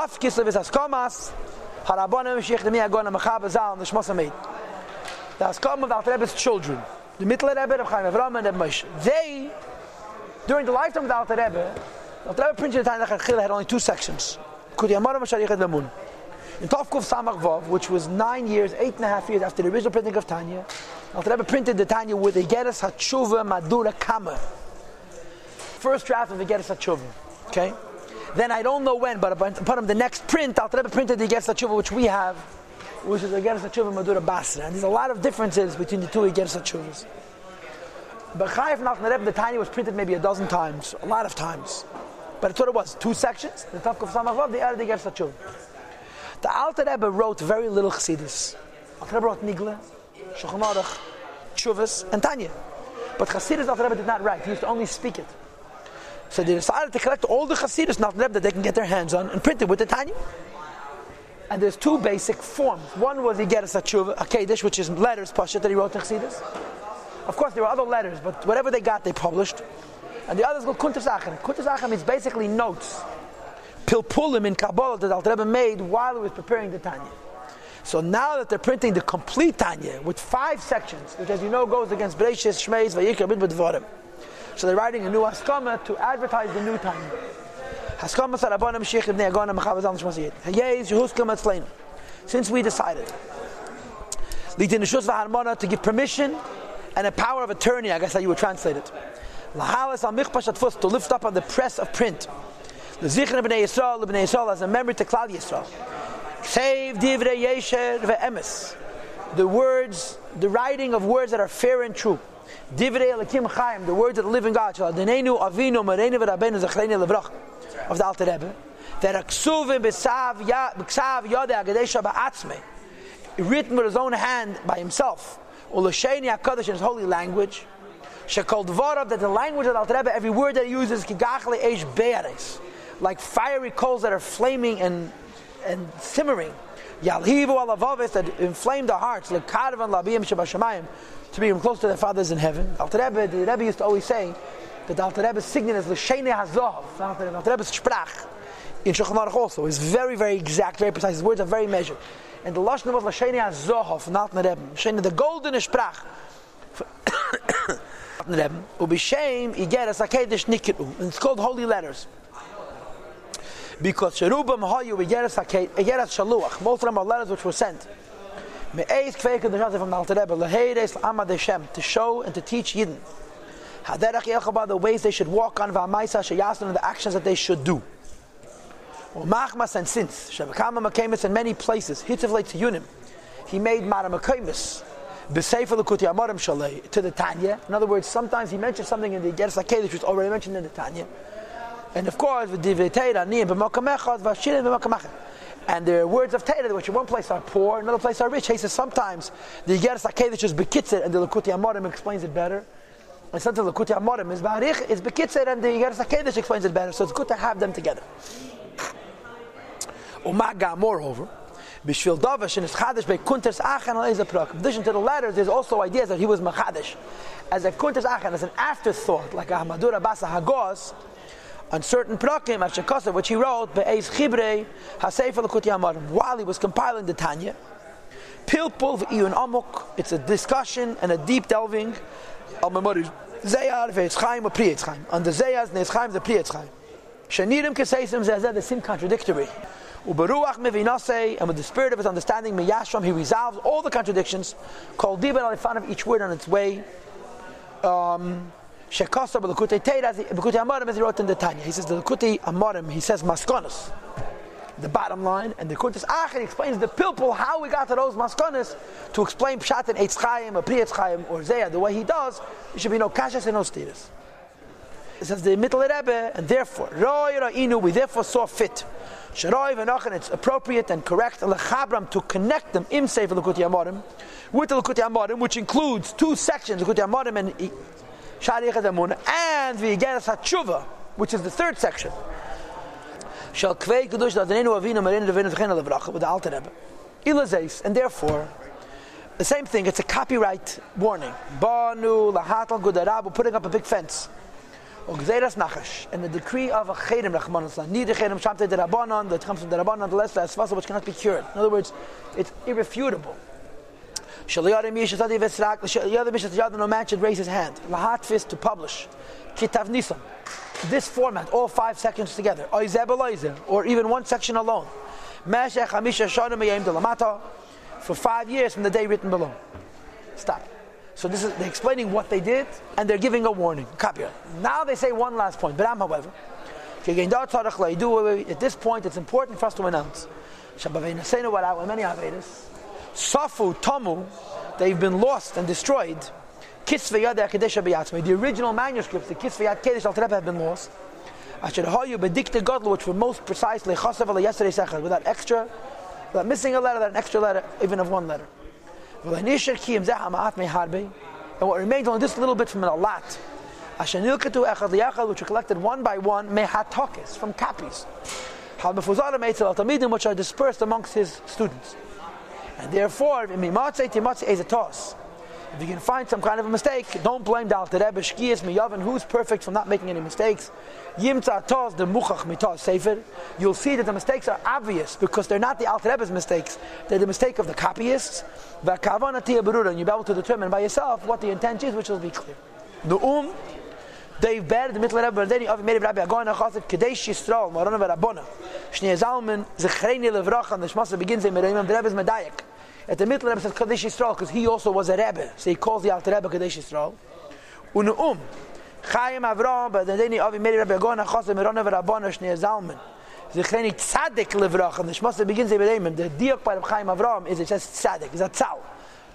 Vav Kislev is Haskomas, Harabonim Sheikh Demi Agon Mechab Zal, the Shmos Ameid. The Haskom of Alter Rebbe's children, the Mittler Rebbe, of Chaim Avram, and Reb Moshe. They, during the lifetime of the Alter Rebbe, Alter Rebbe printed the Tanya Chachil had only two sections. Kudi Amarim Sharichet Lemun. In Tovkuf Samach Vav, which was nine years, eight and a half years after the original printing of Tanya, Alter Rebbe printed the Tanya with the Geras HaTshuva Madura Kama. First draft of the Geras HaTshuva. Okay? Then I don't know when, but upon the next print, Alter Rebbe printed the HaTshuva, which we have, which is the HaTshuva Madura Basra. And there's a lot of differences between the two Geras HaTshuvas. But Chayef Nachman Rebbe, the Tanya was printed maybe a dozen times, a lot of times. But that's what it was. Two sections, the Tavkov Samachvav, the other the HaTshuva. The Alter Rebbe wrote very little Chassidus. Alter Rebbe wrote Nigle, Shulchan Aruch, and Tanya. But Chassidus Alter Rebbe did not write. He used to only speak it. So they decided to collect all the Chassidus Alter that they can get their hands on and print it with the Tanya. And there's two basic forms. One was he Igeres HaTshuva, Akedish, which is letters, Pashat, that he wrote to Chassidus. Of course, there were other letters, but whatever they got, they published. And the were Kuntas Achim. Kuntas Achim is basically notes, pilpulim in Kabbalah that Alter Rebbe made while he was preparing the Tanya. So now that they're printing the complete Tanya with five sections, which as you know goes against Bereshis, Shmeis, Vayikra, Bid, Dvarim. So they're writing a new Haskama to advertise the new Tanya. Haskama Sarabonim Sheikh Ibn Agonam Chavazal Shmasiyit. Hayez Yehuskam Etzleinu. Since we decided, Litin Nishus V'Harmona to give permission and a power of attorney, I guess how you would translate it. Lahalas al Michpashat Fus to lift up on the press of print. L'zichron B'nei Yisrael, B'nei Yisrael as a memory to Klal Yisrael. Save divrei yesher ve'emes. The words, the writing of words that are fair and true. Divrei elakim chaim, the words of the living God. Denenu avinu mereinu v'rabbeinu zechreinu levrach. Of the Alter Rebbe. That are ksuvim b'sav yodeh agadesha ba'atzmei. Written with his own hand by himself. Ulasheni HaKadosh in his holy language. Shekol dvarav, that the language of the Alter Rebbe, every word that he uses, kigachle eish be'ares. Like fiery coals that are flaming and and simmering. Yalhivu alavavis that inflame the hearts. Lekadvan labiyim shabashamayim to be close to their fathers in heaven. Alter Rebbe, the Rebbe used to always say that the Alter Rebbe's signet is l'shene hazav. The Alter Rebbe's sprach in Shulchan Aruch also is very, very exact, very precise. His words are very measured. And the lashon was l'shene hazav, not the Rebbe. Shene, the golden sprach. Rebbe. Ubishem igeres akedesh nikiru. It's called holy letters because Sherubam Hayu Yeres Shaluach. Most of them are letters which were sent. Me'ez the from the Alter Rebbe Leheires Amad Hashem to show and to teach Yidden. Haderach Yelchabah the ways they should walk on V'Amaisa Sheyasin and the actions that they should do. Machmas and since Shabakama Makemis in many places Hitzav to Yunim. He made Mara Makemis. B'Sefer L'Kuti Amorim Shalei to the Tanya. In other words, sometimes he mentions something in the Yeres Akedah which was already mentioned in the Tanya. And of course, and there are words of Torah which in one place are poor, in another place are rich. He says sometimes the Yigeres HaKedesh is bekitzer and the Lakuti Amorim explains it better. And sometimes the Lakuti Amorim is Barich, is bekitzer and the Yigeres HaKedesh explains it better. So it's good to have them together. Umaga, moreover, Bishvil Davish and his Chadish by Kuntas Achan al Ezaprak. In addition to the letters, there's also ideas that he was Machadish. As a Kuntas Achan, as an afterthought, like a Hamadur Abasa Hagos, on certain prakim at Shekasa, which he wrote be'ez chibrei hasefer l'kuti amarim while he was compiling the Tanya. Pilpul v'iyun amok. It's a discussion and a deep delving al memories. Zayar ve'etzchaim or priyetzchaim. On the ne'etzchaim the priyetzchaim. Shanirim keseisim zezeh they seem contradictory. Uberuach mevinase, and with the spirit of his understanding, miyashram, he resolves all the contradictions. Called diban al of each word on its way. Um, Shekasa b'lekuti Teira, b'lekuti Amorim, as he wrote in the Tanya. He says the lekuti Amorim, he says maskonos, the bottom line, and the Kuntis Acher explains the pilpul how we got to those maskonos to explain Pshat and Eitz Chaim, or Pri Chaim, or Zeya, the way he does, there should be no kashas and no stiras. It says the Mittel Rebbe, and therefore, Ra'inu, we therefore saw fit. Sharoi v'nochen, it's appropriate and correct, lechabram, to connect them, im sefer lekuti Amorim, with the lekuti Amorim, which includes two sections, lekuti Amorim and Shari Chadamun, and V'yigeres HaTshuva, which is the third section. Shall kvei kedush avinu marinu levinu v'chen levracha with the Alter Rebbe. And therefore, the same thing, it's a copyright warning. Banu, lahatal gudarabu, putting up a big fence. Nachash, and the decree of a Cherem Rachmanas Neither Cherem Shamte de Rabbanon, that comes from the Rabbanon, the Lester, Asfasa, which cannot be cured. In other words, it's irrefutable. Vesrak, Shaliyadim Yishatadi, no man should raise his hand. Lahat fist to publish. Kitav Nisan. This format, all five sections together. Or even one section alone. For five years from the day written below. Stop. So this is they're explaining what they did, and they're giving a warning. Now they say one last point. But I'm, however, at this point, it's important for us to announce. Many Safu, Tamu, they've been lost and destroyed. The original manuscripts, the Kisvayat Kedesh Al have been lost. I should Asher Hayu Bedikte Godlu, which were most precisely Chasav yesterday Sechad, without extra, without missing a letter, without an extra letter, even of one letter. And what remains only this little bit from a lot. Ashenilkatu Echad Liachad, Which were collected one by one, mehatokis, from copies. Which are dispersed amongst his students. And therefore, if you can find some kind of a mistake, don't blame the Alter Rebbe, Shkiyas, Miyavin, who's perfect from not making any mistakes. Yimtza Taz, the Muchach Mitaz Sefer. You'll see that the mistakes are obvious because they're not the Alter Rebbe's mistakes, they're the mistake of the copyists. And you'll be able to determine by yourself what the intent is, which will be clear. The Um, Dave Ber, the Mittler Rebbe, Berdeni, Avi Meir Rabbi Agoyna Chazit, Kadesh Yisrael, Marona Verabona, Shnei Zalman, Zechreini Levrach, and the Shmasa begins in Mereimim, the Rebbe's Medayak. At the middle Rebbe says Kadesh Yisrael because he also was a Rebbe, so he calls the Alter Rebbe Kadesh Yisrael. Unu'um, Chaim Avram, but then Avi Meri Rebbe Agona Chosem Merona Verabona Shnei Zalman. Zechreini Tzadik Levrach, and the Shmasa begins in Mereimim. The diak by Chaim Avram is it says Tzadik, it's a Tzal.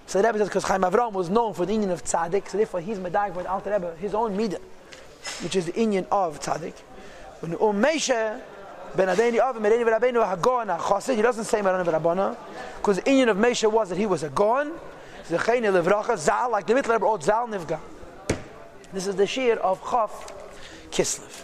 So the Rebbe says because Chaim Avram was known for the union of Tzadik, so therefore he's Medag with Alter Rebbe, his own Midah, which is the union of Tzadik. Unu'um Meisha, Ben He doesn't say Mereni Rabbana because the Inyan of Mesha was that he was a Gon. Levracha Zal, like the Zal Nivga. This is the Shir of Chaf Kislev.